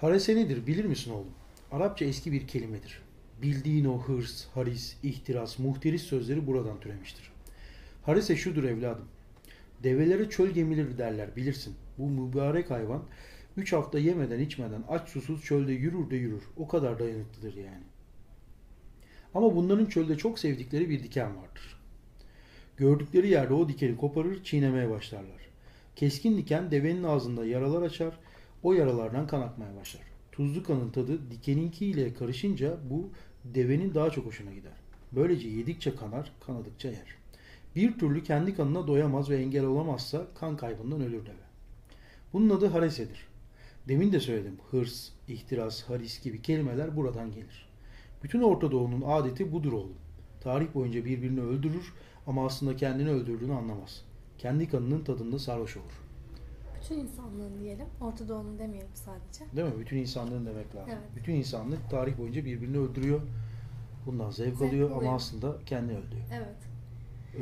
Harese nedir bilir misin oğlum? Arapça eski bir kelimedir. Bildiğin o hırs, haris, ihtiras, muhteris sözleri buradan türemiştir. Harese şudur evladım. Develere çöl gemileri derler bilirsin. Bu mübarek hayvan 3 hafta yemeden içmeden aç susuz çölde yürür de yürür. O kadar dayanıklıdır yani. Ama bunların çölde çok sevdikleri bir diken vardır. Gördükleri yerde o dikeni koparır, çiğnemeye başlarlar. Keskin diken devenin ağzında yaralar açar, o yaralardan kan akmaya başlar. Tuzlu kanın tadı dikeninkiyle karışınca bu devenin daha çok hoşuna gider. Böylece yedikçe kanar, kanadıkça yer. Bir türlü kendi kanına doyamaz ve engel olamazsa kan kaybından ölür deve. Bunun adı haresedir. Demin de söyledim. Hırs, ihtiras, haris gibi kelimeler buradan gelir. Bütün Orta Doğu'nun adeti budur oğlum. Tarih boyunca birbirini öldürür ama aslında kendini öldürdüğünü anlamaz. Kendi kanının tadında sarhoş olur. Bütün insanlığın diyelim. Orta Doğu'nun demeyelim sadece. Değil mi? Bütün insanlığın demek lazım. Evet. Bütün insanlık tarih boyunca birbirini öldürüyor. Bundan zevk, Zevk alıyor alıyor. ama aslında kendi öldürüyor. Evet.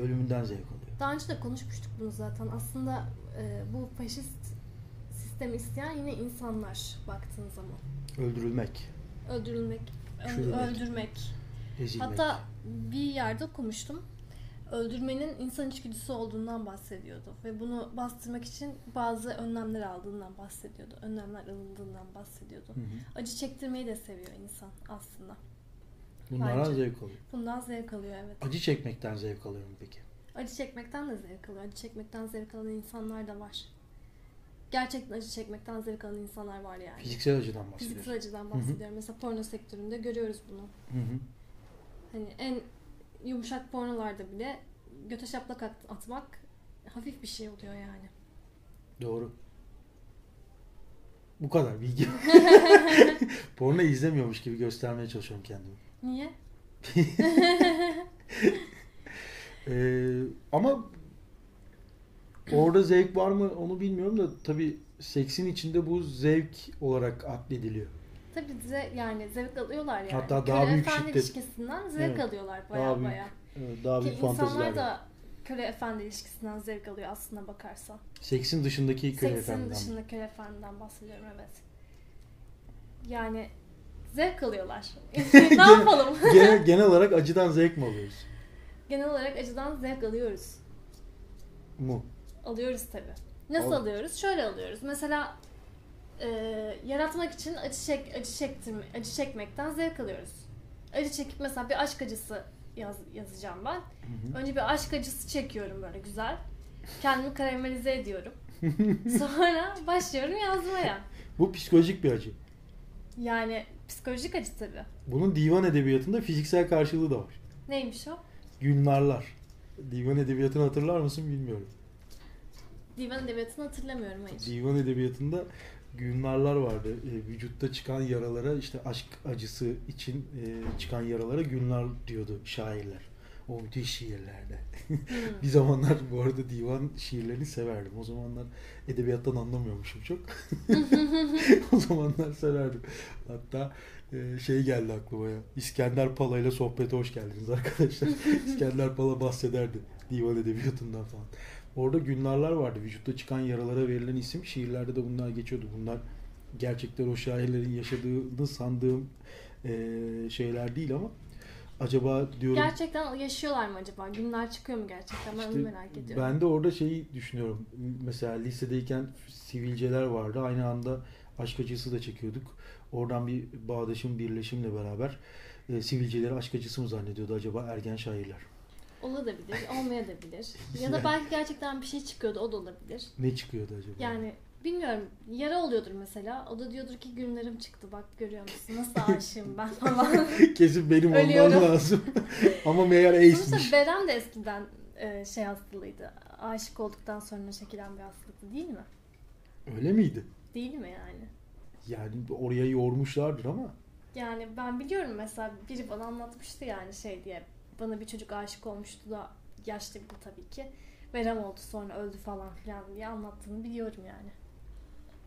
Ölümünden zevk alıyor. Daha önce de konuşmuştuk bunu zaten. Aslında e, bu faşist sistemi isteyen yine insanlar baktığın zaman. Öldürülmek, Öldürülmek, ö- Çürümek. öldürmek. ezilmek. Hatta bir yerde okumuştum. Öldürmenin insan içgüdüsü olduğundan bahsediyordu. Ve bunu bastırmak için bazı önlemler aldığından bahsediyordu. Önlemler alındığından bahsediyordu. Hı hı. Acı çektirmeyi de seviyor insan aslında. Bunlardan Bence. zevk alıyor. Bundan zevk alıyor evet. Acı çekmekten zevk alıyor mu peki? Acı çekmekten de zevk alıyor. Acı çekmekten zevk alan insanlar da var. Gerçekten acı çekmekten zevk alan insanlar var yani. Fiziksel acıdan bahsediyoruz. Fiziksel acıdan bahsediyorum. Mesela porno sektöründe görüyoruz bunu. Hı hı. Hani en yumuşak pornolarda bile göte şaplak at- atmak hafif bir şey oluyor yani. Doğru. Bu kadar bilgi. Porno izlemiyormuş gibi göstermeye çalışıyorum kendimi. Niye? Ee, ama orada zevk var mı onu bilmiyorum da tabii seksin içinde bu zevk olarak aklediliyor. Tabii ze yani zevk alıyorlar yani. Hatta daha köle büyük efendi şiddet. ilişkisinden zevk Evet. alıyorlar baya Daha büyük baya. Evet, daha Ki büyük fanteziler insanlar da köle efendi ilişkisinden zevk alıyor aslına bakarsan. Seksin dışındaki köle Seksin efendiden. dışında köle efendiden bahsediyorum evet. Yani zevk alıyorlar. ne yapalım? genel, genel olarak acıdan zevk mi alıyoruz? Genel olarak acıdan zevk alıyoruz. Mu? Alıyoruz tabi. Nasıl Al- alıyoruz? Şöyle alıyoruz. Mesela e, yaratmak için acı çek acı çektirme acı çekmekten zevk alıyoruz. Acı çekip mesela bir aşk acısı yaz, yazacağım ben. Hı hı. Önce bir aşk acısı çekiyorum böyle güzel. Kendimi karamelize ediyorum. Sonra başlıyorum yazmaya. Bu psikolojik bir acı. Yani psikolojik acı tabi. Bunun divan edebiyatında fiziksel karşılığı da var. Neymiş o? Günlarlar. Divan edebiyatını hatırlar mısın bilmiyorum. Divan edebiyatını hatırlamıyorum hayır. Divan edebiyatında günlarlar vardı. E, vücutta çıkan yaralara işte aşk acısı için e, çıkan yaralara günler diyordu şairler. O müthiş şiirlerde. Hmm. Bir zamanlar bu arada divan şiirlerini severdim. O zamanlar edebiyattan anlamıyormuşum çok. o zamanlar severdim. Hatta e, şey geldi aklıma ya. İskender Pala ile sohbete hoş geldiniz arkadaşlar. İskender Pala bahsederdi divan edebiyatından falan. Orada günlerler vardı. Vücutta çıkan yaralara verilen isim. Şiirlerde de bunlar geçiyordu. Bunlar gerçekten o şairlerin yaşadığını sandığım e, şeyler değil ama acaba diyorum Gerçekten yaşıyorlar mı acaba? Günler çıkıyor mu gerçekten? Ben İşte onu merak ediyorum. Ben de orada şeyi düşünüyorum. Mesela lisedeyken sivilceler vardı. Aynı anda aşk acısı da çekiyorduk. Oradan bir bağdaşım birleşimle beraber e, sivilceleri aşk acısı mı zannediyordu acaba ergen şairler? Olabilir, olmayabilir. ya da belki gerçekten bir şey çıkıyordu, o da olabilir. Ne çıkıyordu acaba? Yani bilmiyorum, yara oluyordur mesela. O da diyordur ki günlerim çıktı bak görüyor musun? Nasıl aşığım ben falan. Kesin benim olmam Ölüyorum. lazım. Ama meğer ace'miş. Sonuçta Berem de eskiden e, şey hastalığıydı. Aşık olduktan sonra çekilen bir hastalıktı değil mi? Öyle miydi? Değil mi yani? Yani oraya yormuşlardır ama Yani ben biliyorum mesela biri bana anlatmıştı yani şey diye. Bana bir çocuk aşık olmuştu da yaşlıydı tabii ki. Verem oldu sonra öldü falan filan diye anlattığını biliyorum yani.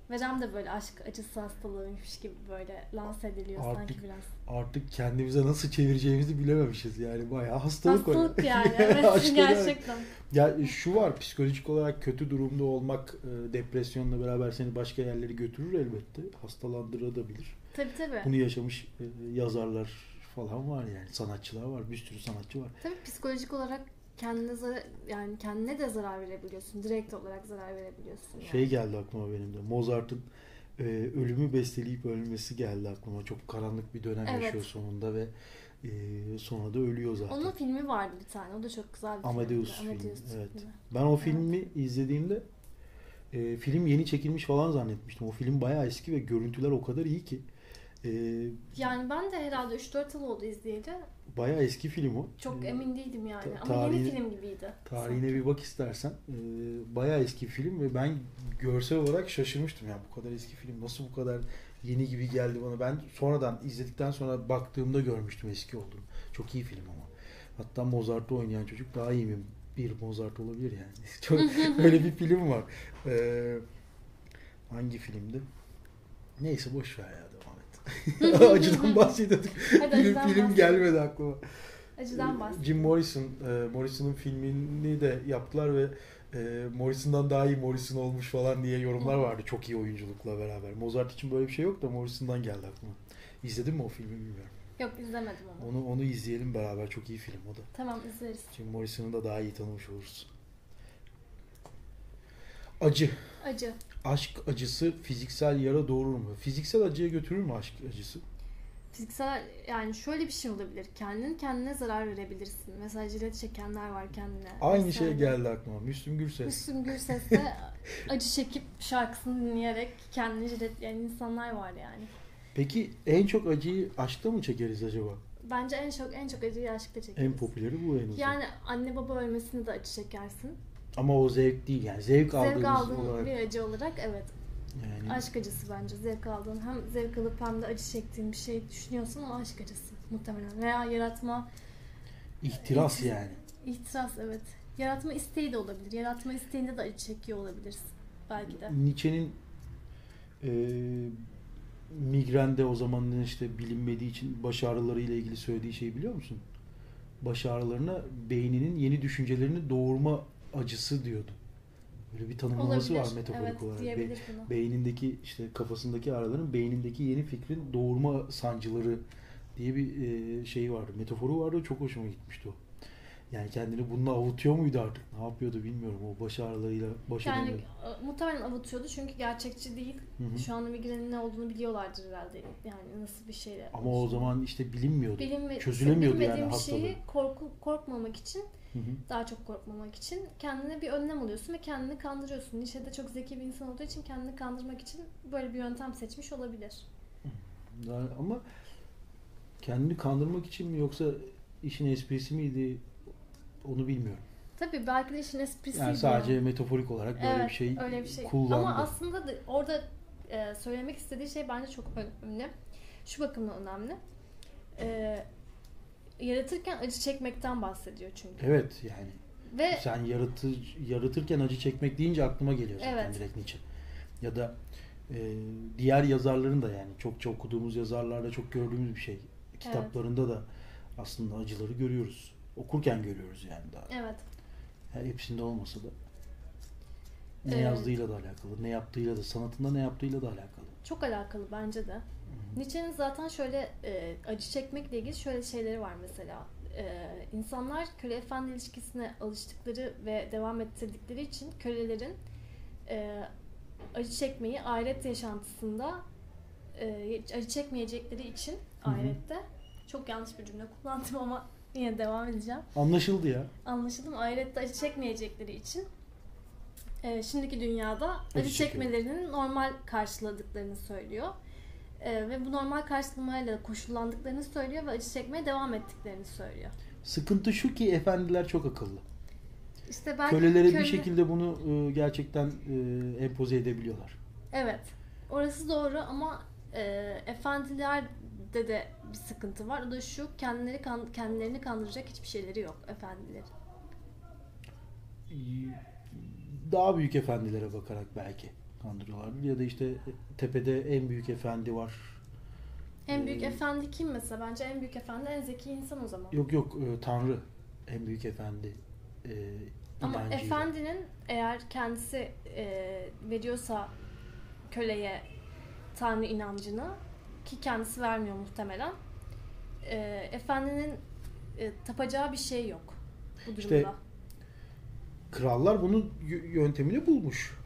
Verem de böyle aşk acısı hastalığıymış gibi böyle lanse ediliyor Artık sanki biraz. Artık kendimize nasıl çevireceğimizi bilememişiz yani bayağı hastalık. Hastalık yani evet gerçekten. Ya şu var psikolojik olarak kötü durumda olmak e, depresyonla beraber seni başka yerlere götürür elbette. Hastalandırabilir. Tabii tabii. Bunu yaşamış e, yazarlar falan var yani sanatçılar var bir sürü sanatçı var. Tabii psikolojik olarak kendine zarar, yani kendine de zarar verebiliyorsun. Direkt olarak zarar verebiliyorsun. Yani. Şey geldi aklıma benim de Mozart'ın e, ölümü besteleyip ölmesi geldi aklıma. Çok karanlık bir dönem Evet. yaşıyor sonunda ve e, sonra da ölüyor zaten. Onun filmi vardı bir tane. O da çok güzel bir Amadeus filmdi. filmi, evet. filmi. Ben o filmi izlediğimde e, film yeni çekilmiş falan zannetmiştim. O film bayağı eski ve görüntüler o kadar iyi ki. E, Yani ben de herhalde 3-4 yıl oldu izleyeli. bayağı eski film o. Çok E, emin değildim yani. ta- Ama yeni film gibiydi. Tarihine sanki. bir bak istersen. E, bayağı eski film ve ben görsel olarak şaşırmıştım. Ya bu kadar eski film nasıl bu kadar yeni gibi geldi bana. Ben sonradan izledikten sonra baktığımda görmüştüm eski olduğunu. Çok iyi film ama. Hatta Mozart'ı oynayan çocuk daha iyi mi? Bir Mozart olabilir yani. Çok öyle bir film var. E, hangi filmdi? Neyse boş ver ya. Acıdan bahsediyorduk. Hadi film, acıdan film bahsedelim. gelmedi aklıma. Acıdan bahsedelim. Jim Morrison, e, Morrison'ın filmini de yaptılar ve e, Morrison'dan daha iyi Morrison olmuş falan diye yorumlar vardı. Çok iyi oyunculukla beraber. Mozart için böyle bir şey yok da Morrison'dan geldi aklıma. İzledin mi o filmi bilmiyorum. Yok izlemedim onu. Onu onu izleyelim beraber. Çok iyi film o da. Tamam izleriz. Jim Morrison'ı da daha iyi tanımış oluruz. Acı. Acı. Aşk acısı fiziksel yara doğurur mu? Fiziksel acıya götürür mü aşk acısı? Fiziksel yani şöyle bir şey olabilir. Kendin kendine zarar verebilirsin. Mesela jilet çekenler var kendine. Aynı şey geldi aklıma. Müslüm Gürses. Müslüm Gürses de acı çekip şarkısını dinleyerek kendini jilet yani insanlar var yani. Peki en çok acıyı aşkta mı çekeriz acaba? Bence en çok en çok acıyı aşkta çekeriz. En popüleri bu en azından. Yani anne baba ölmesini de acı çekersin. Ama o zevk değil yani zevk, Zevk aldığın olarak. bir acı olarak evet. Yani Aşk acısı bence zevk aldığın. Hem zevk alıp hem de acı çektiğin bir şey düşünüyorsan o aşk acısı muhtemelen. Veya yaratma ihtiras İhti- yani. ihtiras evet. Yaratma isteği de olabilir. Yaratma isteğinde de acı çekiyor olabilirsin. Belki de. Nietzsche'nin e, migrende o zamanın işte bilinmediği için baş ağrılarıyla ilgili söylediği şeyi biliyor musun? Baş ağrılarına beyninin yeni düşüncelerini doğurma acısı diyordu. Böyle bir tanımlaması Olabilir. var metaforik evet, olarak. Be- beynindeki işte kafasındaki ağrıların beynindeki yeni fikrin doğurma sancıları diye bir e, şey vardı. Metaforu vardı. Çok hoşuma gitmişti o. Yani kendini bununla avutuyor muydu artık? Ne yapıyordu bilmiyorum. O baş ağrılarıyla baş Yani edemiyordu. e, muhtemelen avutuyordu çünkü gerçekçi değil. Hı hı. Şu anda migrenin ne olduğunu biliyorlardır herhalde. Yani nasıl bir şeyle. Ama o zaman işte bilinmiyordu. Bilinme, çözülemiyordu yani bir şeyi hastalığı. korku, korkmamak için Hı hı. daha çok korkmamak için kendine bir önlem alıyorsun ve kendini kandırıyorsun. Nietzsche de çok zeki bir insan olduğu için kendini kandırmak için böyle bir yöntem seçmiş olabilir. Yani ama kendini kandırmak için mi yoksa işin esprisi miydi onu bilmiyorum. Tabii belki de işin esprisi Yani sadece metaforik olarak böyle evet, bir şey öyle bir şey. kullandı. Ama aslında da orada e, söylemek istediği şey bence çok önemli. Şu bakımdan önemli. E, yaratırken acı çekmekten bahsediyor çünkü. Evet yani Ve sen yaratı, yaratırken acı çekmek deyince aklıma geliyor zaten Evet. direkt Nietzsche. Ya da e, diğer yazarların da yani çokça okuduğumuz yazarlarda çok gördüğümüz bir şey. Kitaplarında da aslında acıları görüyoruz. Okurken görüyoruz yani daha. evet. Yani hepsinde olmasa da. Ne Evet. yazdığıyla da alakalı, ne yaptığıyla da, sanatında ne yaptığıyla da alakalı. Çok alakalı bence de. Nietzsche'nin zaten şöyle e, acı çekmekle ilgili şöyle şeyleri var mesela. E, insanlar köle efendi ilişkisine alıştıkları ve devam ettirdikleri için kölelerin e, acı çekmeyi ahiret yaşantısında e, acı çekmeyecekleri için hı. ahirette çok yanlış bir cümle kullandım ama yine devam edeceğim. Anlaşıldı ya. Anlaşıldım. Ahirette acı çekmeyecekleri için e, şimdiki dünyada acı, Acı çekmelerinin normal karşıladıklarını söylüyor. E, ve bu normal karşılamayla koşullandıklarını söylüyor ve acı çekmeye devam ettiklerini söylüyor. Sıkıntı şu ki efendiler çok akıllı. İşte belki Kölelere bir köle- şekilde bunu e, gerçekten e, empoze edebiliyorlar. Evet. Orası doğru ama e, efendilerde de bir sıkıntı var. O da şu kendileri kan- kendilerini kandıracak hiçbir şeyleri yok efendilerin. Daha büyük efendilere bakarak belki. Kandırıyorlardır. Ya da işte tepede en büyük efendi var. En büyük Ee, efendi kim mesela? Bence en büyük efendi en zeki insan o zaman. Yok yok e, Tanrı en büyük efendi. E, Ama inancıyla. efendinin eğer kendisi e, veriyorsa köleye Tanrı inancını ki kendisi vermiyor muhtemelen. E, efendinin e, tapacağı bir şey yok bu durumda. İşte Krallar bunun yöntemini bulmuş.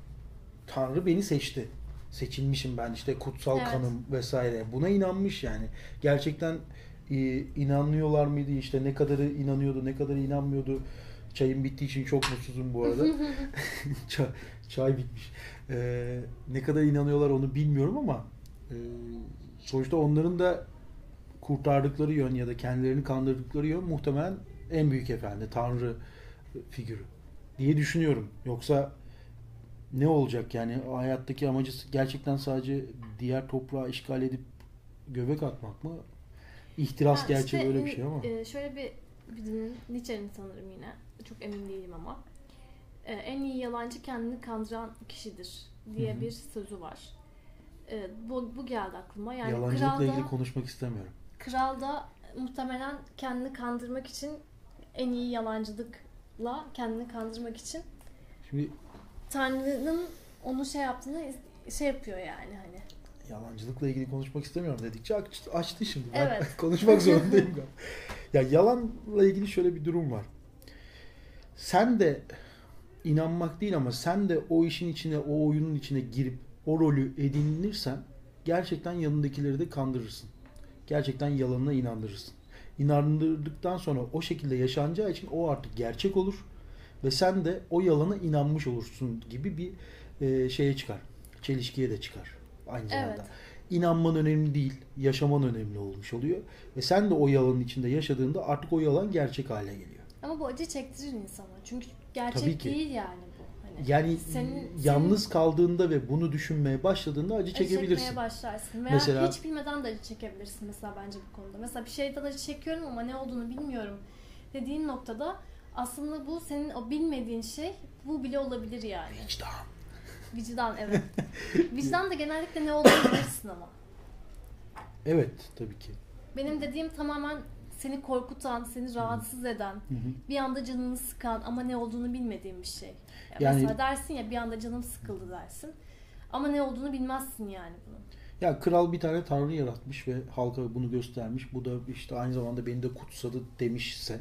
Tanrı beni seçti. Seçilmişim ben işte kutsal Evet. kanım vesaire. Buna inanmış yani. Gerçekten e, inanıyorlar mıydı işte ne kadarı inanıyordu ne kadarı inanmıyordu. Çayım bittiği için çok mutsuzum bu arada. çay, çay bitmiş. E, ne kadar inanıyorlar onu bilmiyorum ama e, sonuçta onların da kurtardıkları yön ya da kendilerini kandırdıkları yön muhtemelen en büyük efendi, Tanrı figürü diye düşünüyorum. Yoksa ne olacak yani hayattaki amacı gerçekten sadece diğer toprağı işgal edip göbek atmak mı? İhtiras Ha, gerçi işte, böyle bir şey ama. e, şöyle bir, bir Nietzsche'nin sanırım yine. Çok emin değilim ama. E, en iyi yalancı kendini kandıran kişidir diye Hı hı. bir sözü var. E, bu, bu geldi aklıma. Yani Yalancılıkla kral da, ilgili konuşmak istemiyorum. kral da muhtemelen kendini kandırmak için en iyi yalancılıkla kendini kandırmak için Şimdi Tanrı'nın onu şey yaptığını şey yapıyor yani hani. yalancılıkla ilgili konuşmak istemiyorum dedikçe aç- açtı şimdi. Ben Evet. konuşmak zorundayım. ya yalanla ilgili şöyle bir durum var. Sen de inanmak değil ama sen de o işin içine, o oyunun içine girip o rolü edinirsen gerçekten yanındakileri de kandırırsın. Gerçekten yalanına inandırırsın. İnandırdıktan sonra o şekilde yaşanacağı için o artık gerçek olur ve sen de o yalana inanmış olursun gibi bir e, şeye çıkar. Çelişkiye de çıkar aynı zamanda. Evet. İnanman önemli değil, yaşaman önemli olmuş oluyor. Ve sen de o yalanın içinde yaşadığında artık o yalan gerçek hale geliyor. Ama bu acı çektirir insana. Çünkü gerçek değil yani bu. Hani Yani senin- yalnız kaldığında ve bunu düşünmeye başladığında acı acı çekebilirsin. çekmeye başlarsın. Veya Mesela- hiç bilmeden de acı çekebilirsin mesela bence bu konuda. Mesela bir şeyden acı çekiyorum ama ne olduğunu bilmiyorum dediğin noktada aslında bu senin o bilmediğin şey bu bile olabilir yani. Vicdan. Vicdan evet. Vicdan da genellikle ne olduğunu bilirsin ama. Evet tabii ki. Benim dediğim tamamen seni korkutan, seni rahatsız eden, Hı hı. bir anda canını sıkan ama ne olduğunu bilmediğin bir şey. Ya Yani- Mesela dersin ya bir anda canım sıkıldı dersin. Ama ne olduğunu bilmezsin yani bunun. Ya kral bir tane tanrı yaratmış ve halka bunu göstermiş. Bu da işte aynı zamanda beni de kutsadı demişse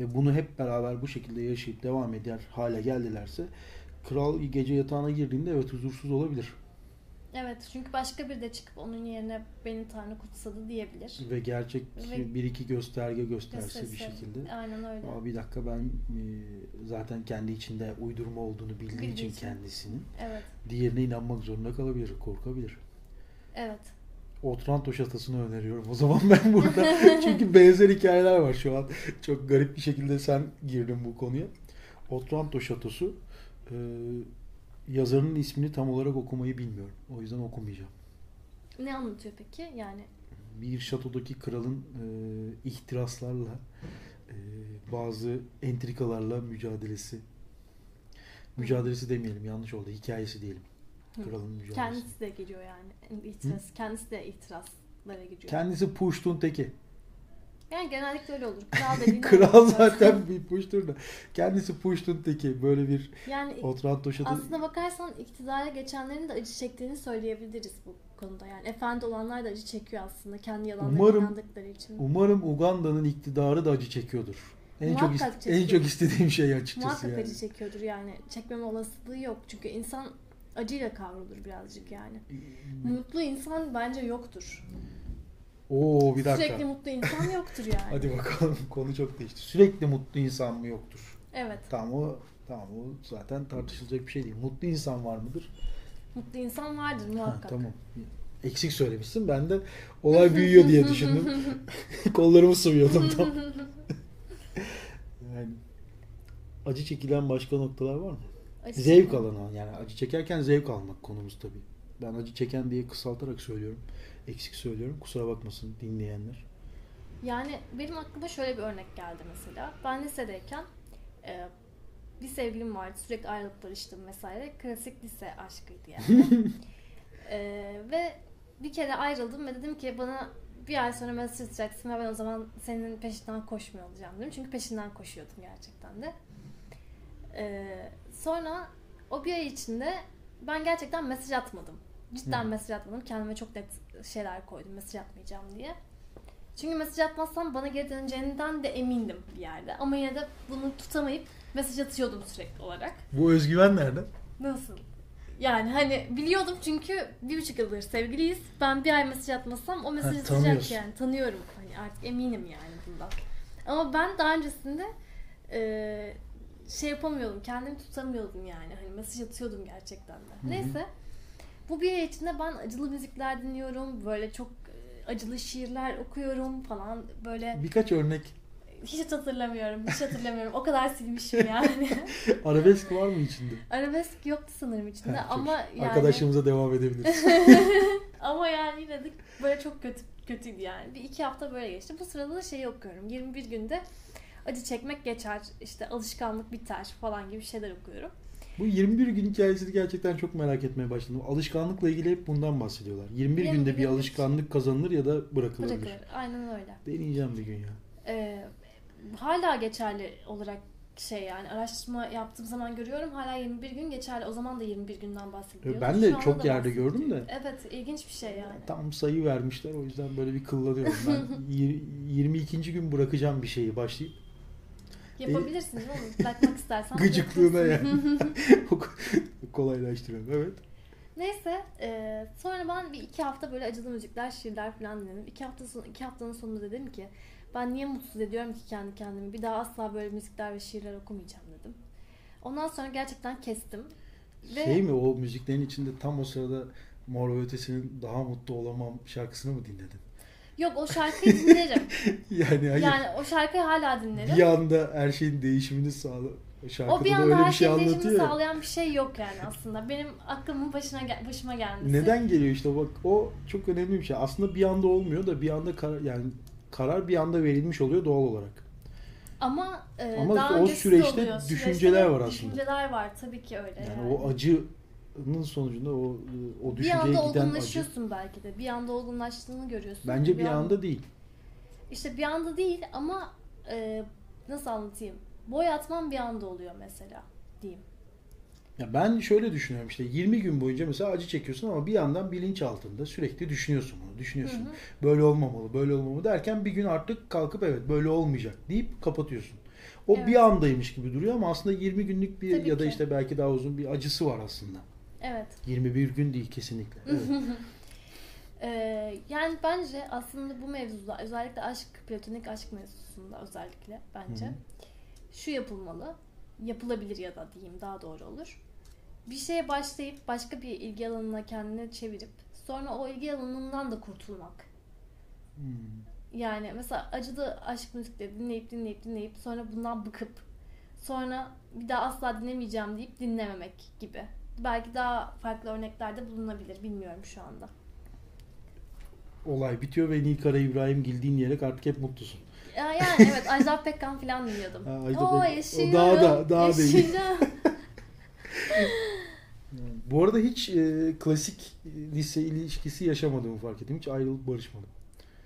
ve bunu hep beraber bu şekilde yaşayıp devam eder hale geldilerse kral gece yatağına girdiğinde evet huzursuz olabilir. Evet çünkü başka bir de çıkıp onun yerine beni Tanrı kutsadı diyebilir. Ve gerçek Ve- bir iki gösterge gösterse bir Gösterse. şekilde. Aynen öyle. Aa, bir dakika ben e, zaten kendi içinde uydurma olduğunu bildiği Bildiği için için. kendisinin Evet. diğerine inanmak zorunda kalabilir, korkabilir. Evet. Otranto şatasını öneriyorum o zaman ben burada. Çünkü benzer hikayeler var şu an. Çok garip bir şekilde sen girdin bu konuya. Otranto şatosu e, yazarının ismini tam olarak okumayı bilmiyorum. O yüzden okumayacağım. Ne anlatıyor peki? Yani Bir şatodaki kralın e, ihtiraslarla e, bazı entrikalarla mücadelesi mücadelesi demeyelim yanlış oldu. Hikayesi diyelim. Hı. Kralın mücadelesi. kendisi de giriyor yani. İtiraz, kendisi de itirazlara giriyor. Kendisi puştun teki. yani genellikle öyle olur. Kral dediğin Kral zaten bir puştur da. Kendisi puştun teki. Böyle bir yani Otranto şatosu. aslında bakarsan iktidara geçenlerin de acı çektiğini söyleyebiliriz bu konuda. Yani efendi olanlar da acı çekiyor aslında kendi yalanlarına Umarım- inandıkları için. Umarım Uganda'nın iktidarı da acı çekiyordur. En çok Muhakkak ist- çekiyor. en çok istediğim şey açıkçası Muhakkak yani. acı çekiyordur yani. Çekmeme olasılığı yok. Çünkü insan acıyla kavrulur birazcık yani. Mutlu insan bence yoktur. Oo bir dakika. Sürekli mutlu insan yoktur yani. Hadi bakalım konu çok değişti. Sürekli mutlu insan mı yoktur? Evet. Tamam o tamam o zaten tartışılacak bir şey değil. Mutlu insan var mıdır? Mutlu insan vardır Ha, muhakkak. tamam. Eksik söylemişsin. Ben de olay büyüyor diye düşündüm. Kollarımı sıvıyordum tam. yani acı çekilen başka noktalar var mı? Acı Zevk çekme- alan yani acı çekerken zevk almak konumuz tabii. Ben acı çeken diye kısaltarak söylüyorum. Eksik söylüyorum. Kusura bakmasın dinleyenler. Yani benim aklıma şöyle bir örnek geldi mesela. Ben lisedeyken e, bir sevgilim vardı. Sürekli ayrılıp barıştım vesaire. Klasik lise aşkıydı yani. Ee, ve bir kere ayrıldım ve dedim ki bana bir ay sonra mesaj atacaksın ve ben o zaman senin peşinden koşmuyor olacağım dedim. Çünkü peşinden koşuyordum gerçekten de. Ee, sonra o bir ay içinde ben gerçekten mesaj atmadım. Cidden Hı. mesaj atmadım. Kendime çok net şeyler koydum mesaj atmayacağım diye. Çünkü mesaj atmazsam bana geri döneceğinden de emindim bir yerde. Ama yine de bunu tutamayıp mesaj atıyordum sürekli olarak. Bu özgüven nerede? Nasıl? Yani hani biliyordum çünkü bir buçuk yıldır sevgiliyiz. Ben bir ay mesaj atmasam o mesaj atacak yani. Tanıyorum. Hani artık eminim yani bundan. Ama ben daha öncesinde e, şey yapamıyordum. Kendimi tutamıyordum yani. Hani mesaj atıyordum gerçekten de. hı. Neyse. Bu bir ay içinde ben acılı müzikler dinliyorum. Böyle çok e, acılı şiirler okuyorum falan. Böyle Birkaç örnek hiç hatırlamıyorum. Hiç hatırlamıyorum. O kadar silmişim yani. arabesk var mı içinde? Arabesk yoktu sanırım içinde Ha, ama yani Arkadaşımıza devam edebiliriz. ama yani yine de böyle çok kötü kötüydü yani. Bir iki hafta böyle geçti. Bu sırada da şeyi okuyorum. 21 günde acı çekmek geçer, işte alışkanlık biter falan gibi şeyler okuyorum. Bu 21 gün hikayesini gerçekten çok merak etmeye başladım. Alışkanlıkla ilgili hep bundan bahsediyorlar. 21 21 günde bir alışkanlık kazanılır ya da bırakılabilir. Bırakılır. Aynen öyle. Deneyeceğim bir gün ya. Ee, hala geçerli olarak şey yani araştırma yaptığım zaman görüyorum hala 21 gün geçerli. O zaman da 21 günden bahsediyor. Ben de Şu çok yerde gördüm de. Evet ilginç bir şey yani. Tam sayı vermişler o yüzden böyle bir kıllanıyorum. Ben yir- 22. gün bırakacağım bir şeyi başlayıp Yapabilirsin değil mi? Bırakmak istersen. gıcıklığına yani. Kolaylaştırıyorum. Evet. Neyse e, sonra ben bir iki hafta böyle acılı müzikler, şiirler falan dinledim. İki, hafta son, iki haftanın sonunda dedim ki ben niye mutsuz ediyorum ki kendi kendimi? Bir daha asla böyle müzikler ve şiirler okumayacağım dedim. Ondan sonra gerçekten kestim. Ve Şey mi o müziklerin içinde tam o sırada Mor ve Ötesi'nin Daha Mutlu Olamam şarkısını mı dinledin? Yok o şarkıyı dinlerim. Yani hayır. yani o şarkıyı hala dinlerim. bir anda her şeyin değişimini sağla. Şarkıda o bir da anda öyle her bir şey şeyin değişimini anlatıyor. ya. sağlayan bir şey yok yani aslında. Benim aklımın başına gel- başıma gelmesi. Neden geliyor işte bak o çok önemli bir şey. Aslında bir anda olmuyor da bir anda karar yani karar bir anda verilmiş oluyor doğal olarak. Ama, e, Ama daha o süreçte oluyor. düşünceler Süreçte var aslında. Düşünceler var tabii ki öyle. Yani, yani. o acının sonucunda o o bir düşünceye anda giden acı. olgunlaşıyorsun belki de. Bir anda olgunlaştığını görüyorsun. Bence bir anda değil. İşte bir anda değil ama e, nasıl anlatayım? Boy atman bir anda oluyor mesela diyeyim. Ya ben şöyle düşünüyorum işte 20 gün boyunca mesela acı çekiyorsun ama bir yandan bilinç altında sürekli düşünüyorsun bunu. Düşünüyorsun. Hı hı. Böyle olmamalı, böyle olmamalı derken bir gün artık kalkıp evet böyle olmayacak deyip kapatıyorsun. O Evet. bir andaymış gibi duruyor ama aslında 20 günlük bir Tabii ya da ki. işte belki daha uzun bir acısı var aslında. Evet. 21 gün değil kesinlikle. Evet. E, yani bence aslında bu mevzuda özellikle aşk, platonik aşk mevzusunda özellikle bence şu yapılmalı. Yapılabilir ya da diyeyim daha doğru olur. Bir şeye başlayıp başka bir ilgi alanına kendini çevirip sonra o ilgi alanından da kurtulmak. Hmm. Yani mesela acılı aşk müzikleri dinleyip dinleyip dinleyip sonra bundan bıkıp sonra bir daha asla dinlemeyeceğim deyip dinlememek gibi. Belki daha farklı örneklerde bulunabilir bilmiyorum şu anda. Olay bitiyor ve Nilkara İbrahimgil dinleyerek artık hep mutlusun. Ya yani evet Ajda Pekkan falan dinliyordum. Ha, Ajda Oo, Pekkan. O yaşıyorum, daha da- daha değil. yaşıyorum. Bu arada hiç e, klasik lise ilişkisi yaşamadığımı fark ettim. Hiç ayrılıp barışmadım.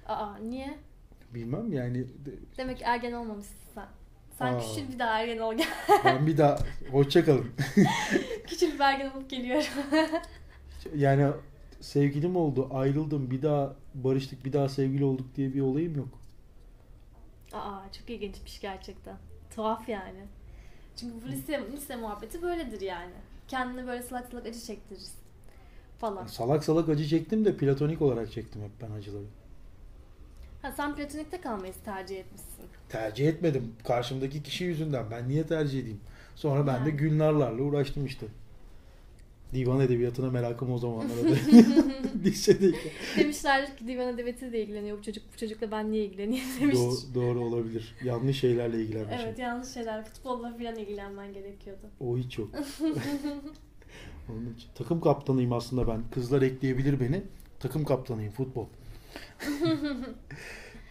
Aa niye? Bilmem yani de- Demek ki ergen olmamışsın sen. Sen Aa. küçül bir daha ergen ol gel. ben bir daha hoşça kalın. ergen olup geliyorum. Yani sevgilim oldu, ayrıldım, bir daha barıştık, bir daha sevgili olduk diye bir olayım yok. Aa çok ilginçmiş gerçekten. Tuhaf yani. Çünkü bu lise, lise muhabbeti böyledir yani. Kendini böyle salak salak acı çektiririz. Falan. Salak salak acı çektim de platonik olarak çektim hep ben acıları. Ha sen platonikte kalmayı tercih etmişsin. Tercih etmedim karşımdaki kişi yüzünden. Ben niye tercih edeyim? Sonra ben de Yani. Gülnarlarla uğraştım işte. Divan edebiyatına merakım o zamanlarda. Lisedeyken. Demişlerdir ki divan edebiyatıyla ilgileniyor bu çocuk. Bu çocukla ben niye ilgileneyim demiştir. Do- doğru olabilir. Yanlış şeylerle ilgilenmişim. Evet yanlış şeyler. Futbolla falan ilgilenmen gerekiyordu. O hiç yok. Onun için. Takım kaptanıyım aslında ben. Kızlar ekleyebilir beni. Takım kaptanıyım futbol.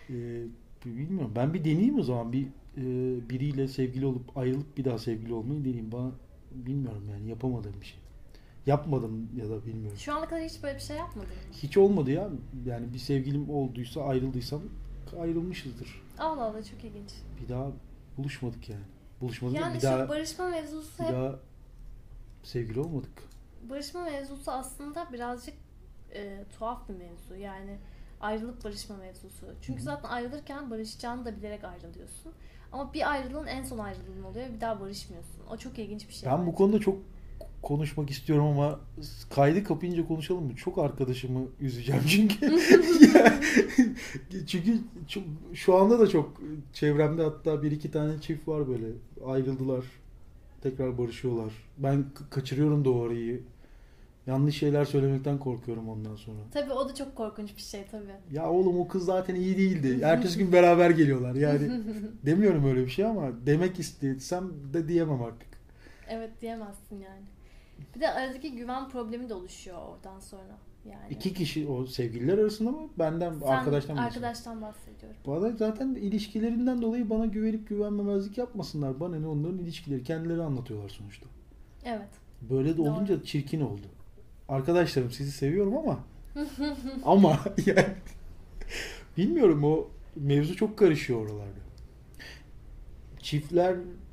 ee, bilmiyorum. Ben bir deneyeyim o zaman. Bir e, biriyle sevgili olup ayrılıp bir daha sevgili olmayı deneyeyim. Bana bilmiyorum yani yapamadığım bir şey. Yapmadım ya da bilmiyorum. Şu ana kadar hiç böyle bir şey yapmadın mı? Hiç olmadı ya. Yani bir sevgilim olduysa ayrıldıysam ayrılmışızdır. Allah Allah çok ilginç. Bir daha buluşmadık yani. Buluşmadık Yani bir şu daha barışma mevzusu bir hep daha sevgili olmadık. barışma mevzusu aslında birazcık e, tuhaf bir mevzu. Yani ayrılıp barışma mevzusu. Çünkü Hı hı. zaten ayrılırken barışacağını da bilerek ayrılıyorsun. Ama bir ayrılığın en son ayrılığın oluyor. Bir daha barışmıyorsun. O çok ilginç bir şey. Ben bu bence. konuda çok konuşmak istiyorum ama kaydı kapayınca konuşalım mı? Çok arkadaşımı üzeceğim çünkü. Çünkü çok- şu anda da çok çevremde hatta bir iki tane çift var böyle ayrıldılar. Tekrar barışıyorlar. Ben kaçırıyorum da o arayı. Yanlış şeyler söylemekten korkuyorum ondan sonra. Tabii o da çok korkunç bir şey tabii. Ya oğlum o kız zaten iyi değildi. Ertesi gün beraber geliyorlar. Yani demiyorum öyle bir şey ama demek istesem de diyemem artık. Evet diyemezsin yani. Bir de aradaki güven problemi de oluşuyor oradan sonra. Yani. İki kişi o sevgililer arasında mı? Benden Sen arkadaştan mı? arkadaştan bahsediyorum. Bana zaten ilişkilerinden dolayı bana güvenip güvenmemezlik yapmasınlar. Bana ne onların ilişkileri kendileri anlatıyorlar sonuçta. Evet. Böyle de Doğru. olunca çirkin oldu. Arkadaşlarım sizi seviyorum ama ama yani bilmiyorum o mevzu çok karışıyor oralarda.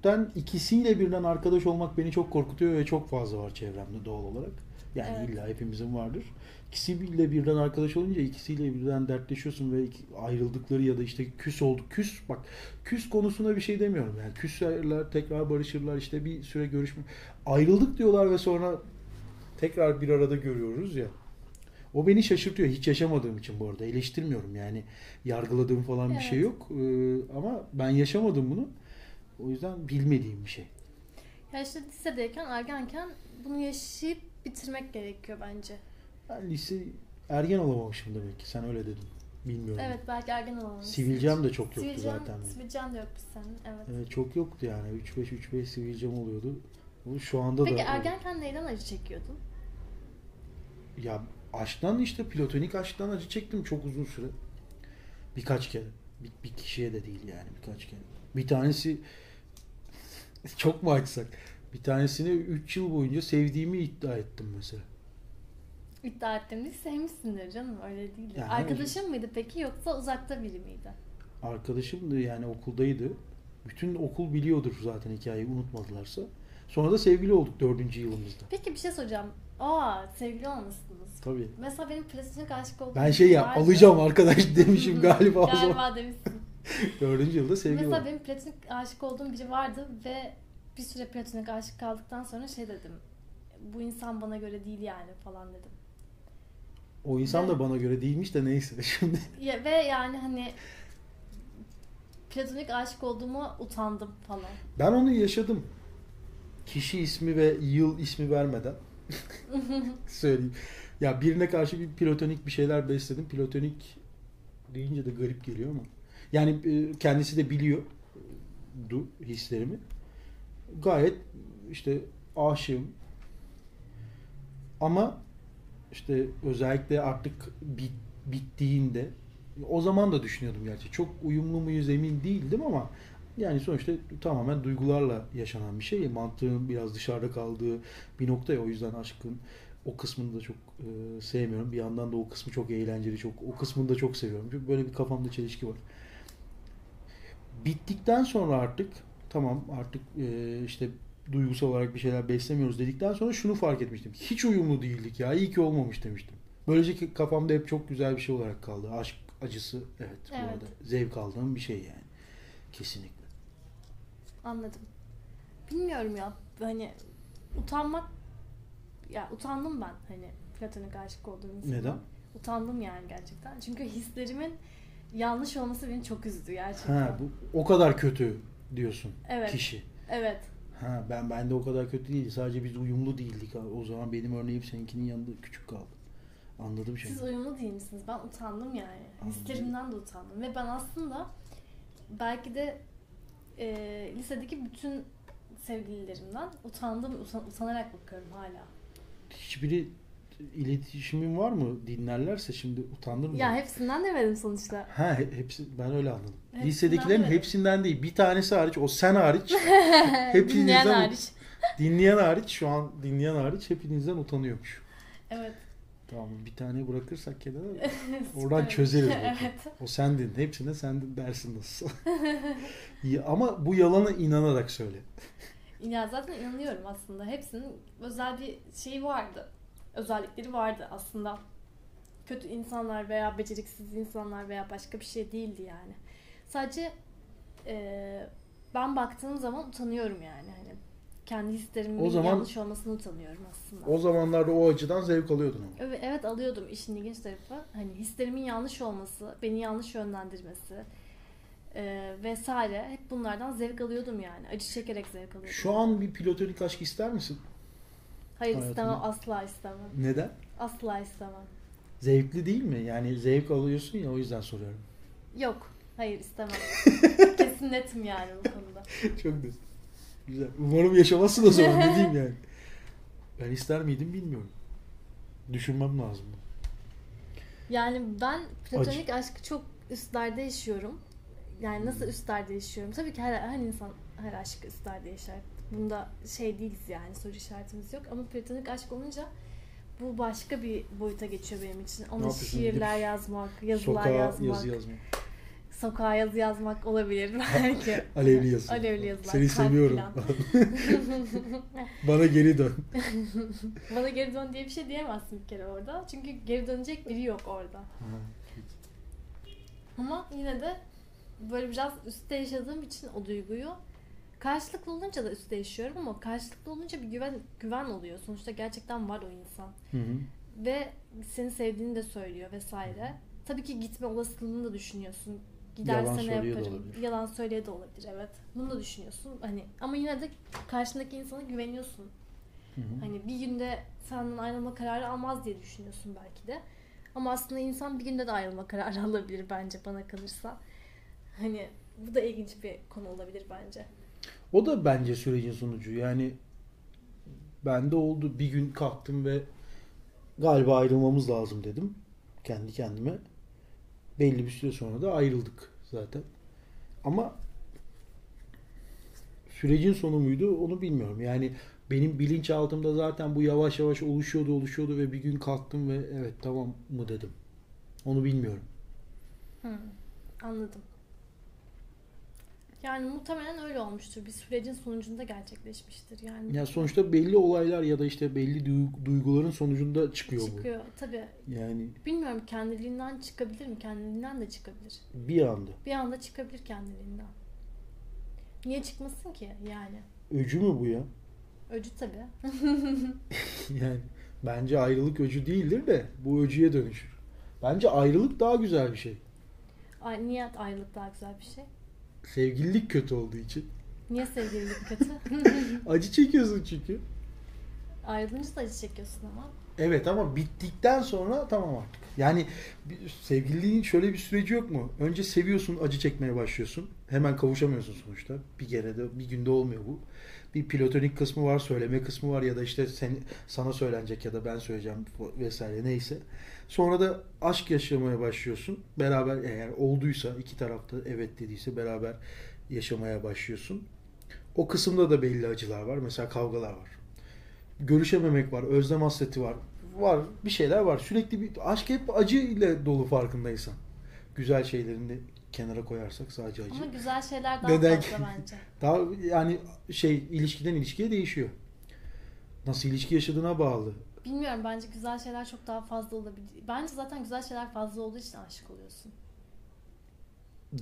Çiftlerden ikisiyle birden arkadaş olmak beni çok korkutuyor ve çok fazla var çevremde doğal olarak. Yani Evet. illa hepimizin vardır. İkisiyle birden arkadaş olunca ikisiyle birden dertleşiyorsun ve ayrıldıkları ya da işte küs olduk. Küs bak küs konusuna bir şey demiyorum. Yani küslerler tekrar barışırlar işte bir süre görüşme. Ayrıldık diyorlar ve sonra tekrar bir arada görüyoruz ya. O beni şaşırtıyor. Hiç yaşamadığım için bu arada. Eleştirmiyorum yani. Yargıladığım falan bir şey Evet. yok. Ee, ama ben yaşamadım bunu. O yüzden bilmediğim bir şey. Ya işte lisedeyken, ergenken bunu yaşayıp bitirmek gerekiyor bence. Ben lise ergen olamamışım demek ki. Sen öyle dedin. Bilmiyorum. Evet belki ergen olamamışsın. Sivilcem de çok yoktu Sivilcem- zaten. Sivilcem de yokmuş senin. Evet. Evet, çok yoktu yani. 3-5 3-5 sivilcem oluyordu. Bu şu anda Peki da ergenken neyden acı çekiyordun? Ya aşktan işte platonik aşktan acı çektim çok uzun süre. Birkaç kere. Bir, bir kişiye de değil yani birkaç kere. Bir tanesi çok mu açsak? Bir tanesini 3 yıl boyunca sevdiğimi iddia ettim mesela. İddia ettim değil, sevmişsindir canım öyle değil. Yani- Arkadaşın mıydı peki yoksa uzakta biri miydi? Arkadaşımdı yani okuldaydı. Bütün okul biliyordur zaten hikayeyi unutmadılarsa. Sonra da sevgili olduk dördüncü yılımızda. Peki bir şey soracağım. Aa sevgili olmuşsunuz. Tabii. Mesela benim platonik aşık olduğum Ben şey ya vardı. alacağım arkadaş demişim galiba. Galiba demişsin. Dördüncü yılda sevgili Mesela olduk. benim platonik aşık olduğum biri vardı ve bir süre platonik aşık kaldıktan sonra şey dedim. Bu insan bana göre değil yani falan dedim. O insan da bana göre değilmiş de neyse şimdi. Ya, ve yani hani platonik aşık olduğuma utandım falan. Ben onu yaşadım. Kişi ismi ve yıl ismi vermeden söyleyeyim. Ya birine karşı bir platonik bir şeyler besledim. Platonik deyince de garip geliyor ama. Yani e, kendisi de biliyor du hislerimi. Gayet işte aşığım. Ama işte özellikle artık bit, bittiğinde o zaman da düşünüyordum gerçi. Çok uyumlu muyuz emin değildim ama yani sonuçta tamamen duygularla yaşanan bir şey. Mantığın biraz dışarıda kaldığı bir nokta ya. O yüzden aşkın o kısmını da çok e, sevmiyorum. Bir yandan da o kısmı çok eğlenceli. çok O kısmını da çok seviyorum. Çünkü böyle bir kafamda çelişki var. Bittikten sonra artık tamam artık e, işte duygusal olarak bir şeyler beslemiyoruz dedikten sonra şunu fark etmiştim. Hiç uyumlu değildik ya. İyi ki olmamış demiştim. Böylece ki kafamda hep çok güzel bir şey olarak kaldı. Aşk acısı evet, bu Evet. arada. Zevk aldığım bir şey yani. Kesinlikle. Anladım. Bilmiyorum ya hani utanmak ya utandım ben hani platonik aşık olduğum insana. Neden? Utandım yani gerçekten. Çünkü hislerimin yanlış olması beni çok üzdü gerçekten. Ha, bu o kadar kötü diyorsun Evet. kişi. Evet. Ha, ben ben de o kadar kötü değil. Sadece biz uyumlu değildik. O zaman benim örneğim seninkinin yanında küçük kaldı. Anladım şimdi. Siz uyumlu değil misiniz? Ben utandım yani. Anladım. Hislerimden de utandım. Ve ben aslında belki de e, lisedeki bütün sevgililerimden utandım, utan- utanarak bakıyorum hala. Hiçbiri iletişimin var mı? Dinlerlerse şimdi utanır mı? Ya hepsinden demedim sonuçta. Ha he- hepsi ben öyle anladım. Hepsinden Lisedekilerin demedim. hepsinden değil. Bir tanesi hariç o sen hariç hepinizden Dinleyen hariç. dinleyen hariç şu an dinleyen hariç hepinizden utanıyormuş. Evet. Tamam bir tane bırakırsak kenara oradan Evet. çözeriz. evet. O sendin. Hepsine sendin dersin nasıl. Ama bu yalana inanarak söyle. Ya zaten inanıyorum aslında. Hepsinin özel bir şeyi vardı. Özellikleri vardı aslında. Kötü insanlar veya beceriksiz insanlar veya başka bir şey değildi yani. Sadece eee, ben baktığım zaman utanıyorum yani. Hani kendi hislerimin O zaman- yanlış olmasını utanıyorum aslında. O zamanlarda o açıdan zevk alıyordun ama. Evet, evet alıyordum işin ilginç tarafı. Hani hislerimin yanlış olması, beni yanlış yönlendirmesi eee, vesaire. Hep bunlardan zevk alıyordum yani. Acı çekerek zevk alıyordum. Şu an bir platonik aşk ister misin? Hayır hayatında- istemem, asla istemem. Neden? Asla istemem. Zevkli değil mi? Yani zevk alıyorsun ya o yüzden soruyorum. Yok. Hayır istemem. Kesin netim yani bu konuda. Çok güzel. Güzel. Umarım yaşamazsın o zaman ne diyeyim yani. Ben ister miydim bilmiyorum. Düşünmem lazım. Yani ben platonik aşkı çok üstlerde yaşıyorum. Yani nasıl üstlerde yaşıyorum? Tabii ki her, her insan her aşkı üstlerde yaşar. Bunda şey değiliz yani soru işaretimiz yok. Ama platonik aşk olunca bu başka bir boyuta geçiyor benim için. Ona şiirler Gidip yazmak, yazılar Sokağa yazmak, yazı yazmak. sokağa yazı yazmak olabilir belki. Alevli yazı. Alevli yazılar. Seni kalp seviyorum. Bana geri dön. Bana geri dön diye bir şey diyemezsin bir kere orada. Çünkü geri dönecek biri yok orada. Ama yine de böyle biraz üstte yaşadığım için o duyguyu karşılıklı olunca da üstte yaşıyorum ama karşılıklı olunca bir güven güven oluyor. Sonuçta gerçekten var o insan. Hı hı. Ve seni sevdiğini de söylüyor vesaire. Tabii ki gitme olasılığını da düşünüyorsun. Giderse Yalan ne söylüyor da yaparım? olabilir. Yalan söyleye de olabilir evet. Bunu da düşünüyorsun. Hani ama yine de karşındaki insana güveniyorsun. Hı hı. Hani bir günde senden ayrılma kararı almaz diye düşünüyorsun belki de. Ama aslında insan bir günde de ayrılma kararı alabilir bence bana kalırsa. Hani bu da ilginç bir konu olabilir bence. O da bence sürecin sonucu. Yani bende oldu. Bir gün kalktım ve galiba ayrılmamız lazım dedim. Kendi kendime. Belli bir süre sonra da ayrıldık zaten. Ama sürecin sonu muydu onu bilmiyorum. Yani benim bilinçaltımda zaten bu yavaş yavaş oluşuyordu oluşuyordu ve bir gün kalktım ve evet tamam mı dedim. Onu bilmiyorum. Hı, anladım. Yani muhtemelen öyle olmuştur. Bir sürecin sonucunda gerçekleşmiştir. Yani Ya sonuçta belli olaylar ya da işte belli duygu- duyguların sonucunda çıkıyor, çıkıyor. Tabii. bu. Yani Bilmiyorum kendiliğinden çıkabilir mi? Kendiliğinden de çıkabilir. bir anda. Bir anda çıkabilir kendiliğinden. Niye çıkmasın ki yani? Öcü mü bu ya? Öcü tabii. Yani bence ayrılık öcü değildir de bu öcüye dönüşür. Bence ayrılık daha güzel bir şey. Ay, niye ayrılık daha güzel bir şey? Sevgililik kötü olduğu için. Niye sevgililik kötü? Acı çekiyorsun çünkü. Ayrılınca da acı çekiyorsun ama. Evet ama bittikten sonra tamam artık. Yani sevgililiğin şöyle bir süreci yok mu? Önce seviyorsun, acı çekmeye başlıyorsun. Hemen kavuşamıyorsun sonuçta. Bir kere de bir günde olmuyor bu. Bir platonik kısmı var, söyleme kısmı var ya da işte sen, sana söylenecek ya da ben söyleyeceğim vesaire neyse. Sonra da aşk yaşamaya başlıyorsun. Beraber eğer olduysa iki tarafta evet dediyse beraber yaşamaya başlıyorsun. O kısımda da belli acılar var. Mesela kavgalar var görüşememek var, özlem hasreti var. Var, bir şeyler var. Sürekli bir aşk hep acı ile dolu farkındaysan. Güzel şeylerini kenara koyarsak sadece acı. Ama güzel şeyler daha Neden? fazla bence. Daha yani şey ilişkiden ilişkiye değişiyor. Nasıl ilişki yaşadığına bağlı. Bilmiyorum bence güzel şeyler çok daha fazla olabilir. Bence zaten güzel şeyler fazla olduğu için aşık oluyorsun.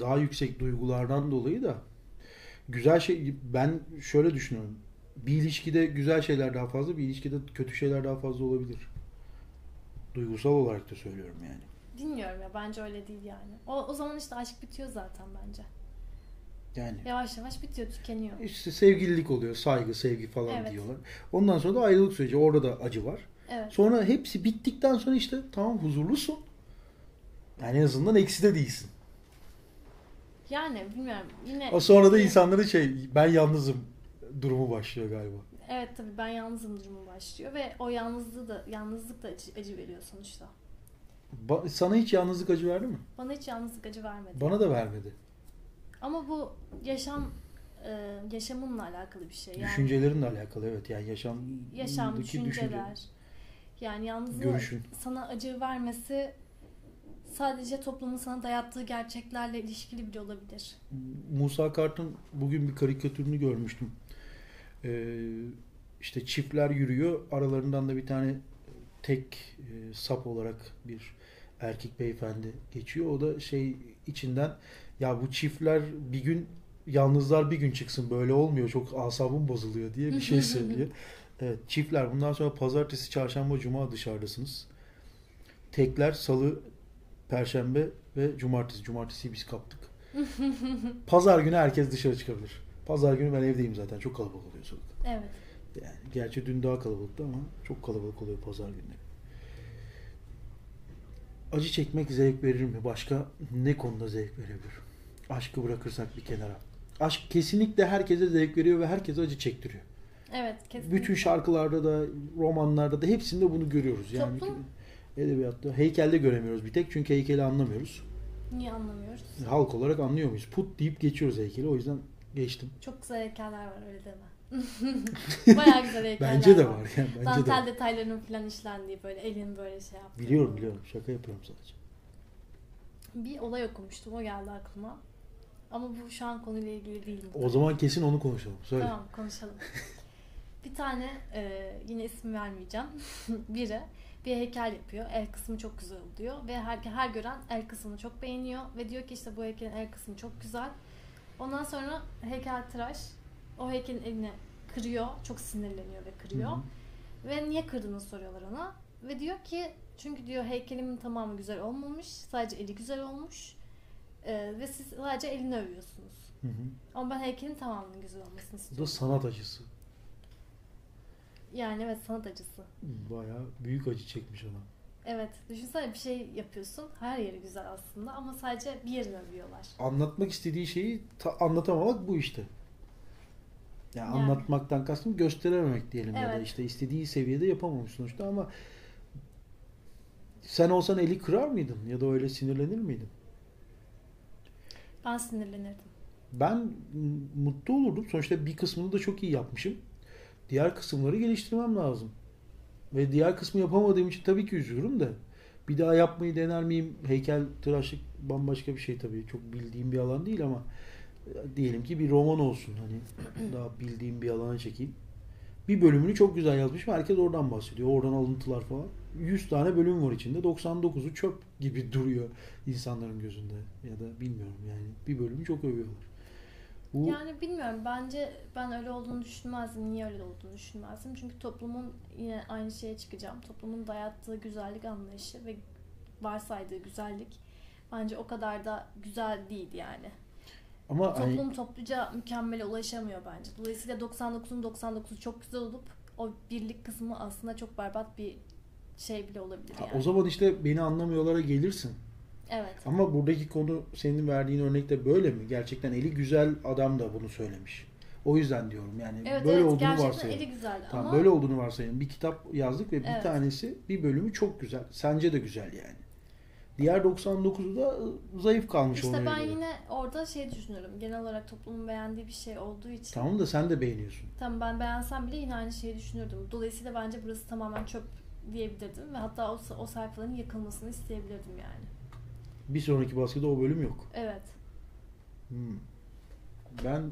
Daha yüksek duygulardan dolayı da güzel şey ben şöyle düşünüyorum. Bir ilişkide güzel şeyler daha fazla, bir ilişkide kötü şeyler daha fazla olabilir. Duygusal olarak da söylüyorum yani. Bilmiyorum ya bence öyle değil yani. O, o zaman işte aşk bitiyor zaten bence. Yani Yavaş yavaş bitiyor, tükeniyor. İşte sevgililik oluyor, saygı, sevgi falan Evet. diyorlar. Ondan sonra da ayrılık süreci. Orada da acı var. Evet. Sonra hepsi bittikten sonra işte tamam huzurlusun. Yani en azından ekside değilsin. Yani bilmiyorum yine O sonra da insanların şey ben yalnızım durumu başlıyor galiba. Evet tabii ben yalnızım durumu başlıyor ve o yalnızlığı da yalnızlık da acı, acı veriyor sonuçta. Ba- sana hiç yalnızlık acı verdi mi? Bana hiç yalnızlık acı vermedi. Bana da vermedi. Ama bu yaşam e, yaşamınla alakalı bir şey. Yani Düşüncelerinle alakalı evet. Yani yaşam yaşam, düşünceler. Yani yalnızlığı Görüşün. sana acı vermesi sadece toplumun sana dayattığı gerçeklerle ilişkili bile olabilir. Musa Kart'ın bugün bir karikatürünü görmüştüm. Ee, işte çiftler yürüyor. Aralarından da bir tane tek e, sap olarak bir erkek beyefendi geçiyor. O da şey içinden ya bu çiftler bir gün yalnızlar bir gün çıksın böyle olmuyor çok asabım bozuluyor diye bir şey söylüyor. Evet, çiftler bundan sonra pazartesi, çarşamba, cuma dışarıdasınız. Tekler salı, perşembe ve cumartesi. Cumartesiyi biz kaptık. Pazar günü herkes dışarı çıkabilir. Pazar günü ben evdeyim zaten. Çok kalabalık oluyor sokak. Evet. Yani gerçi dün daha kalabalıktı ama çok kalabalık oluyor pazar günleri. Acı çekmek zevk verir mi? Başka ne konuda zevk verebilir? Aşkı bırakırsak bir kenara. Aşk kesinlikle herkese zevk veriyor ve herkese acı çektiriyor. Evet kesinlikle. Bütün şarkılarda da, romanlarda da hepsinde bunu görüyoruz. Yani Toplum- edebiyatta, heykelde göremiyoruz bir tek çünkü heykeli anlamıyoruz. Niye anlamıyoruz? Halk olarak anlıyor muyuz? Put deyip geçiyoruz heykeli. O yüzden geçtim. Çok güzel heykeller var öyle deme. Bayağı güzel heykeller Bence de var. Yani, bence de Dantel var. detaylarının falan işlendiği böyle elin böyle şey yaptığı. Biliyorum biliyorum. Şaka yapıyorum sadece. Bir olay okumuştum o geldi aklıma. Ama bu şu an konuyla ilgili değil. O zaman kesin onu konuşalım. Söyle. Tamam konuşalım. bir tane e, yine isim vermeyeceğim. Biri bir heykel yapıyor. El kısmı çok güzel oluyor ve her, her gören el kısmını çok beğeniyor ve diyor ki işte bu heykelin el kısmı çok güzel. Ondan sonra heykeltıraş o heykelin elini kırıyor. Çok sinirleniyor ve kırıyor. Hı hı. Ve niye kırdığını soruyorlar ona. Ve diyor ki çünkü diyor heykelimin tamamı güzel olmamış. Sadece eli güzel olmuş. Ee, ve siz sadece elini övüyorsunuz. Hı hı. Ama ben heykelin tamamının güzel olmasını Bu istiyorum. da sanat acısı. Yani evet sanat acısı. Bayağı büyük acı çekmiş adam. Evet düşünsene bir şey yapıyorsun. Her yeri güzel aslında ama sadece bir yerini övüyorlar. Anlatmak istediği şeyi ta- anlatamamak bu işte. Yani, Yani. anlatmaktan kastım gösterememek diyelim ya da Evet. işte istediği seviyede yapamamış sonuçta ama sen olsan eli kırar mıydın ya da öyle sinirlenir miydin? Ben sinirlenirdim. Ben mutlu olurdum. Sonuçta bir kısmını da çok iyi yapmışım. Diğer kısımları geliştirmem lazım. Ve diğer kısmı yapamadığım için tabii ki üzülürüm de. Bir daha yapmayı dener miyim? Heykel tıraşlık bambaşka bir şey tabii. Çok bildiğim bir alan değil ama e, diyelim ki bir roman olsun. Hani daha bildiğim bir alana çekeyim. Bir bölümünü çok güzel yazmışım. Herkes oradan bahsediyor. Oradan alıntılar falan. 100 tane bölüm var içinde. 99'u çöp gibi duruyor insanların gözünde. Ya da bilmiyorum yani. Bir bölümü çok övüyorlar. Bu Yani bilmiyorum bence ben öyle olduğunu düşünmezdim. Niye öyle olduğunu düşünmezdim. Çünkü toplumun yine aynı şeye çıkacağım. Toplumun dayattığı güzellik anlayışı ve varsaydığı güzellik bence o kadar da güzel değil yani. ama hani Toplum topluca mükemmele ulaşamıyor bence. Dolayısıyla 99'un 99'u çok güzel olup o birlik kısmı aslında çok berbat bir şey bile olabilir ha, yani. o zaman işte beni anlamıyorlara gelirsin. Evet. Ama buradaki konu senin verdiğin örnekte böyle mi? Gerçekten eli güzel adam da bunu söylemiş. O yüzden diyorum yani Evet böyle evet olduğunu varsayalım. eli güzel Tamam ama böyle olduğunu varsayalım. Bir kitap yazdık ve bir Evet. tanesi bir bölümü çok güzel. Sence de güzel yani. Diğer 99'u da zayıf kalmış işte ona ben göre. yine orada şey düşünüyorum. Genel olarak toplumun beğendiği bir şey olduğu için Tamam da sen de beğeniyorsun. Tamam ben beğensem bile yine aynı şeyi düşünürdüm. Dolayısıyla bence burası tamamen çöp diyebilirdim ve hatta o, o sayfaların yakılmasını isteyebilirdim yani. Bir sonraki baskıda o bölüm yok. Evet. Hmm. Ben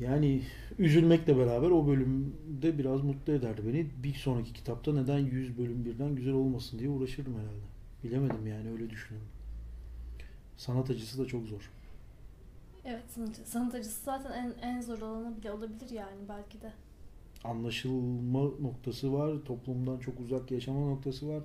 yani üzülmekle beraber o bölümde biraz mutlu ederdi beni. Bir sonraki kitapta neden 100 bölüm birden güzel olmasın diye uğraşırdım herhalde. Bilemedim yani öyle düşünüyorum. Sanat acısı da çok zor. Evet sanat, acısı zaten en, en zor olanı bile olabilir yani belki de. Anlaşılma noktası var. Toplumdan çok uzak yaşama noktası var.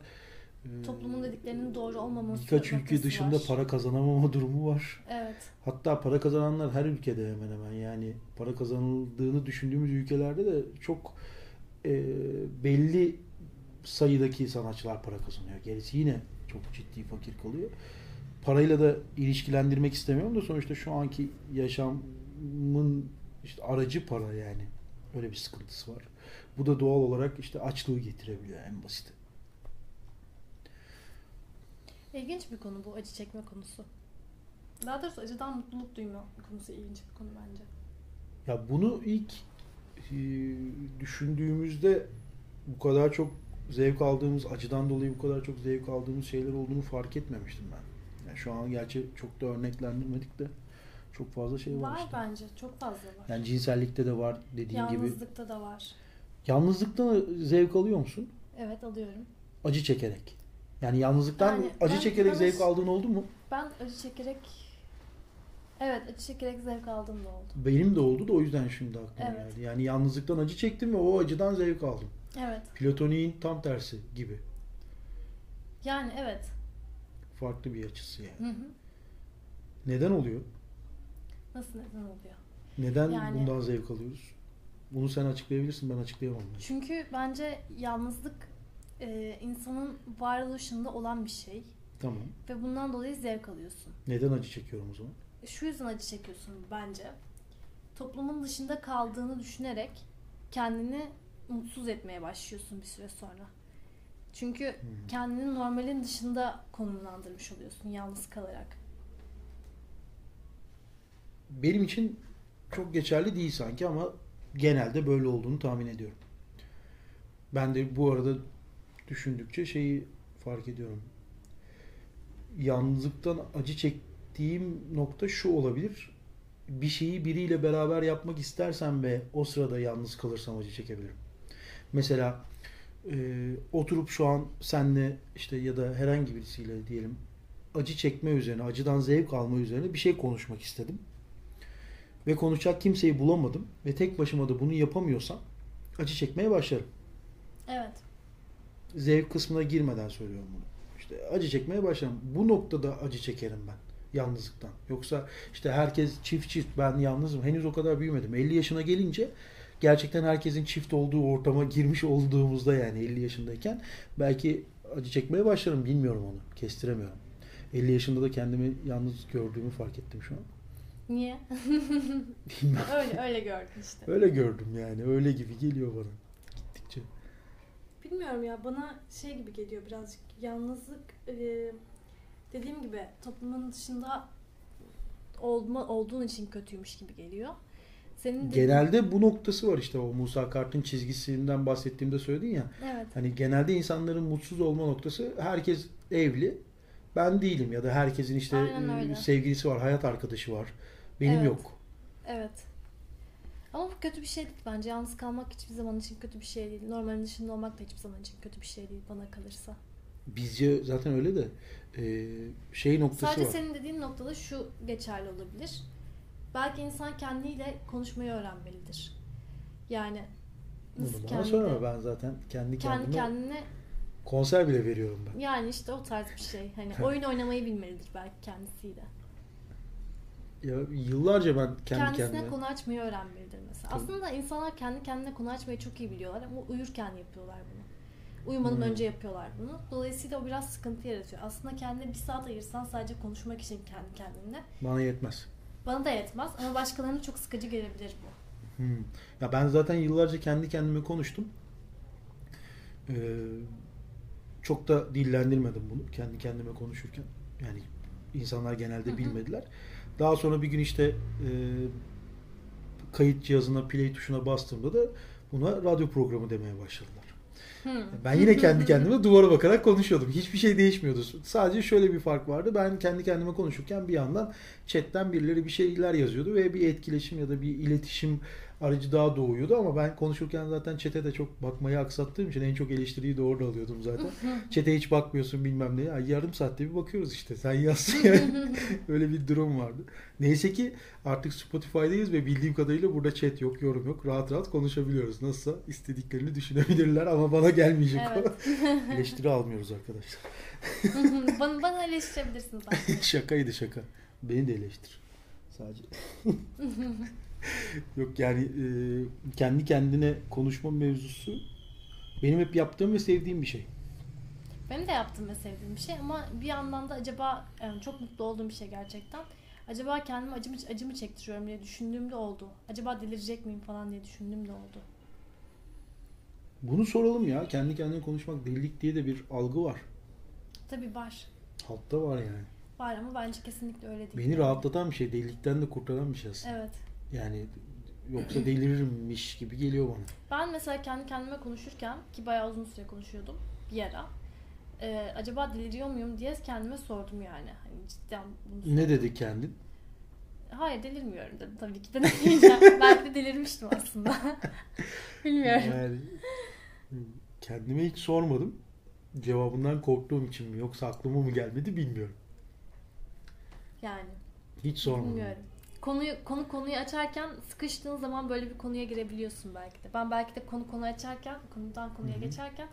Toplumun dediklerinin doğru olmaması Birkaç ülke dışında var. para kazanamama durumu var. Evet. Hatta para kazananlar her ülkede hemen hemen yani para kazanıldığını düşündüğümüz ülkelerde de çok e, belli sayıdaki sanatçılar para kazanıyor. Gerisi yine çok ciddi fakir kalıyor. Parayla da ilişkilendirmek istemiyorum da sonuçta şu anki yaşamın işte aracı para yani. Öyle bir sıkıntısı var. Bu da doğal olarak işte açlığı getirebiliyor en basit. İlginç bir konu bu acı çekme konusu. Daha doğrusu acıdan mutluluk duyma konusu ilginç bir konu bence. Ya bunu ilk e, düşündüğümüzde bu kadar çok zevk aldığımız, acıdan dolayı bu kadar çok zevk aldığımız şeyler olduğunu fark etmemiştim ben. Yani şu an gerçi çok da örneklendirmedik de çok fazla şey var, Var işte. bence. Çok fazla var. Yani cinsellikte de var dediğin gibi. Yalnızlıkta da var. Yalnızlıktan zevk alıyor musun? Evet alıyorum. Acı çekerek. Yani yalnızlıktan Yani acı ben- çekerek ben- zevk aldığın oldu mu? Ben acı çekerek Evet acı çekerek zevk aldığım da oldu. Benim de oldu da o yüzden şimdi aklıma Evet. geldi. Yani yalnızlıktan acı çektim ve o acıdan zevk aldım. Evet. Platoniğin tam tersi gibi. Yani evet. Farklı bir açısı yani. Hı hı. Neden oluyor? Nasıl neden oluyor? Neden Yani- bundan zevk alıyoruz? Bunu sen açıklayabilirsin ben açıklayamam. Çünkü bence yalnızlık e, insanın varoluşunda olan bir şey Tamam. ve bundan dolayı zevk alıyorsun. Neden acı çekiyorum o zaman? Şu yüzden acı çekiyorsun bence. Toplumun dışında kaldığını düşünerek kendini mutsuz etmeye başlıyorsun bir süre sonra. Çünkü Hmm. kendini normalin dışında konumlandırmış oluyorsun yalnız kalarak. Benim için çok geçerli değil sanki ama genelde böyle olduğunu tahmin ediyorum. Ben de bu arada düşündükçe şeyi fark ediyorum. Yalnızlıktan acı çektiğim nokta şu olabilir. Bir şeyi biriyle beraber yapmak istersem ve o sırada yalnız kalırsam acı çekebilirim. Mesela e, oturup şu an senle işte ya da herhangi birisiyle diyelim acı çekme üzerine, acıdan zevk alma üzerine bir şey konuşmak istedim. Ve konuşacak kimseyi bulamadım ve tek başıma da bunu yapamıyorsam acı çekmeye başlarım. Evet. Zevk kısmına girmeden söylüyorum bunu. İşte acı çekmeye başlarım. Bu noktada acı çekerim ben yalnızlıktan. Yoksa işte herkes çift çift ben yalnızım. Henüz o kadar büyümedim. 50 yaşına gelince gerçekten herkesin çift olduğu ortama girmiş olduğumuzda yani 50 yaşındayken belki acı çekmeye başlarım. Bilmiyorum onu. Kestiremiyorum. 50 yaşında da kendimi yalnız gördüğümü fark ettim şu an. Niye? Öyle öyle gördün işte. Öyle gördüm yani. Öyle gibi geliyor bana. Bilmiyorum ya bana şey gibi geliyor birazcık yalnızlık e, dediğim gibi toplumun dışında olma, olduğun için kötüymüş gibi geliyor. Senin dediğin- Genelde bu noktası var işte o Musa Kart'ın çizgisinden bahsettiğimde söyledin ya. Evet. Hani genelde insanların mutsuz olma noktası herkes evli. Ben değilim ya da herkesin işte öyle. sevgilisi var, hayat arkadaşı var. Benim Evet. yok. Evet. Ama bu kötü bir şey değil bence. Yalnız kalmak hiçbir zaman için kötü bir şey değil. Normalin dışında olmak da hiçbir zaman için kötü bir şey değil bana kalırsa. Bizce zaten öyle de e, şey noktası Sadece var. senin dediğin noktada şu geçerli olabilir. Belki insan kendiyle konuşmayı öğrenmelidir. Yani Bunu nasıl bana kendiyle- söyleme ben zaten kendi kendi kendime kendine konser bile veriyorum ben. yani işte o tarz bir şey. Hani oyun oynamayı bilmelidir belki kendisiyle. Ya yıllarca ben kendi Kendisine kendime konu açmayı öğrenmelidir mesela. Tabii. Aslında insanlar kendi kendine konu açmayı çok iyi biliyorlar ama uyurken yapıyorlar bunu. Uyumadan Hmm. önce yapıyorlar bunu. Dolayısıyla o biraz sıkıntı yaratıyor. Aslında kendine bir saat ayırsan sadece konuşmak için kendi kendine. bana yetmez. Bana da yetmez ama başkalarına çok sıkıcı gelebilir bu. Hmm. Ya ben zaten yıllarca kendi kendime konuştum. Ee, çok da dillendirmedim bunu kendi kendime konuşurken. Yani insanlar genelde bilmediler. Daha sonra bir gün işte e, kayıt cihazına play tuşuna bastığımda da buna radyo programı demeye başladılar. Hmm. Ben yine kendi kendime duvara bakarak konuşuyordum. Hiçbir şey değişmiyordu. Sadece şöyle bir fark vardı. Ben kendi kendime konuşurken bir yandan chatten birileri bir şeyler yazıyordu ve bir etkileşim ya da bir iletişim aracı daha doğuyordu ama ben konuşurken zaten chat'e de çok bakmayı aksattığım için en çok eleştiriyi de orada alıyordum zaten. Chat'e hiç bakmıyorsun bilmem ne. Ya yarım saatte bir bakıyoruz işte. Sen yazsın yani. Öyle bir durum vardı. Neyse ki artık Spotify'dayız ve bildiğim kadarıyla burada chat yok, yorum yok. Rahat rahat konuşabiliyoruz. Nasılsa istediklerini düşünebilirler ama bana gelmeyecek Evet. o. Eleştiri almıyoruz arkadaşlar. bana, bana eleştirebilirsiniz. Şakaydı şaka. Beni de eleştir. Sadece. Yok yani e, kendi kendine konuşma mevzusu benim hep yaptığım ve sevdiğim bir şey. Benim de yaptığım ve sevdiğim bir şey ama bir yandan da acaba yani çok mutlu olduğum bir şey gerçekten. Acaba kendime acımı, acımı çektiriyorum diye düşündüğümde oldu. Acaba delirecek miyim falan diye düşündüğümde oldu. Bunu soralım ya. Kendi kendine konuşmak delilik diye de bir algı var. Tabii var. Halkta var yani. Var ama bence kesinlikle öyle değil. Beni rahatlatan bir şey. Delilikten de kurtaran bir şey aslında. Evet. Yani yoksa delirirmiş gibi geliyor bana. Ben mesela kendi kendime konuşurken ki bayağı uzun süre konuşuyordum bir ara. Ee, acaba deliriyor muyum diye kendime sordum yani. Hani cidden bunu Ne dedi kendin? Hayır delirmiyorum dedim tabii ki de ne diyeceğim. Belki de delirmiştim aslında. Bilmiyorum. Yani kendime hiç sormadım. Cevabından korktuğum için mi yoksa aklıma mı gelmedi bilmiyorum. Yani Hiç sormadım. bilmiyorum. Konuyu konu konuyu açarken sıkıştığın zaman böyle bir konuya girebiliyorsun belki de. Ben belki de konu konu açarken, konudan konuya Hı hı. geçerken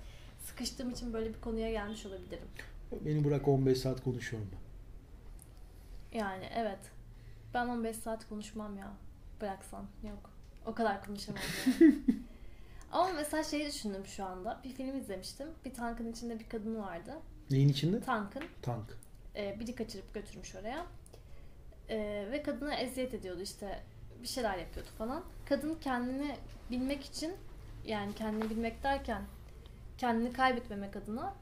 sıkıştığım için böyle bir konuya gelmiş olabilirim. Beni bırak 15 saat konuşuyorum ben. Yani evet. Ben 15 saat konuşmam ya. Bıraksan. Yok. O kadar konuşamam. Ama mesela şeyi düşündüm şu anda. Bir film izlemiştim. Bir tankın içinde bir kadın vardı. Neyin içinde? Tankın. Tank. e, biri kaçırıp götürmüş oraya. E, ve kadına eziyet ediyordu işte. Bir şeyler yapıyordu falan. Kadın kendini bilmek için yani kendini bilmek derken kendini kaybetmemek adına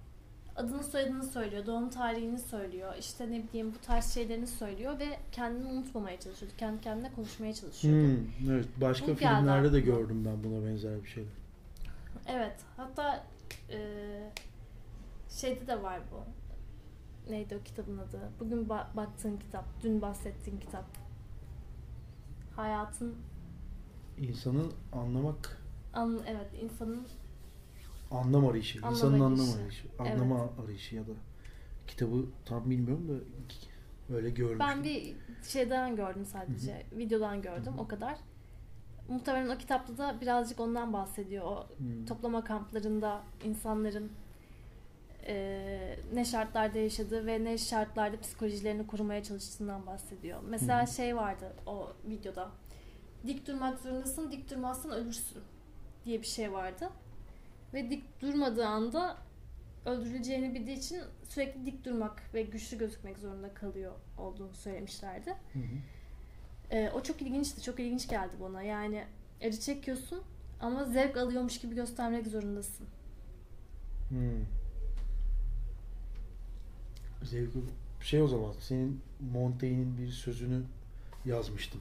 adını soyadını söylüyor, doğum tarihini söylüyor, işte ne bileyim bu tarz şeylerini söylüyor ve kendini unutmamaya çalışıyordu. Kendi kendine konuşmaya çalışıyordu. Hmm, evet. Başka Bu geldi filmlerde de aklıma. gördüm ben buna benzer bir şeyler. Evet. Hatta e, şeyde de var bu. Neydi o kitabın adı? Bugün ba- baktığın kitap, dün bahsettiğin kitap. Hayatın İnsanı anlamak, an evet insanın anlam arayışı. Anlam insanın anlam arayışı. arayışı. Anlama arayışı ya da kitabı tam bilmiyorum da öyle görmüştüm. ben bir şeyden gördüm sadece. Videodan gördüm o kadar. Muhtemelen o kitapta da birazcık ondan bahsediyor. O Hmm. toplama kamplarında insanların e, ne şartlarda yaşadığı ve ne şartlarda psikolojilerini korumaya çalıştığından bahsediyor. Mesela Hı şey vardı o videoda. Dik durmak zorundasın, dik durmazsan ölürsün diye bir şey vardı. Ve dik durmadığı anda öldürüleceğini bildiği için sürekli dik durmak ve güçlü gözükmek zorunda kalıyor olduğunu söylemişlerdi. Hı hı. Ee, o çok ilginçti. Çok ilginç geldi bana. Yani acı çekiyorsun ama zevk alıyormuş gibi göstermek zorundasın. Hmm. Zevkli şey o zaman senin Montaigne'in bir sözünü yazmıştım.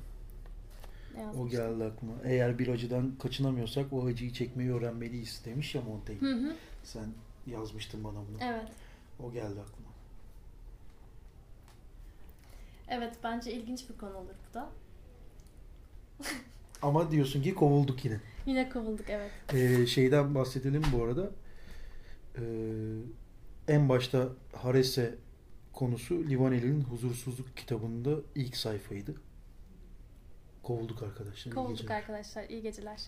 O geldi aklıma. Eğer bir acıdan kaçınamıyorsak o acıyı çekmeyi öğrenmeliyiz demiş ya Montaigne. Hı hı. Sen yazmıştın bana bunu. Evet. O geldi aklıma. Evet bence ilginç bir konu olur bu da. Ama diyorsun ki kovulduk yine. Yine kovulduk evet. Ee, şeyden bahsedelim bu arada. Ee, en başta Harese konusu Livaneli'nin Huzursuzluk kitabında ilk sayfaydı. Kovulduk arkadaşlar. iyi Kovulduk geceler. arkadaşlar. İyi geceler.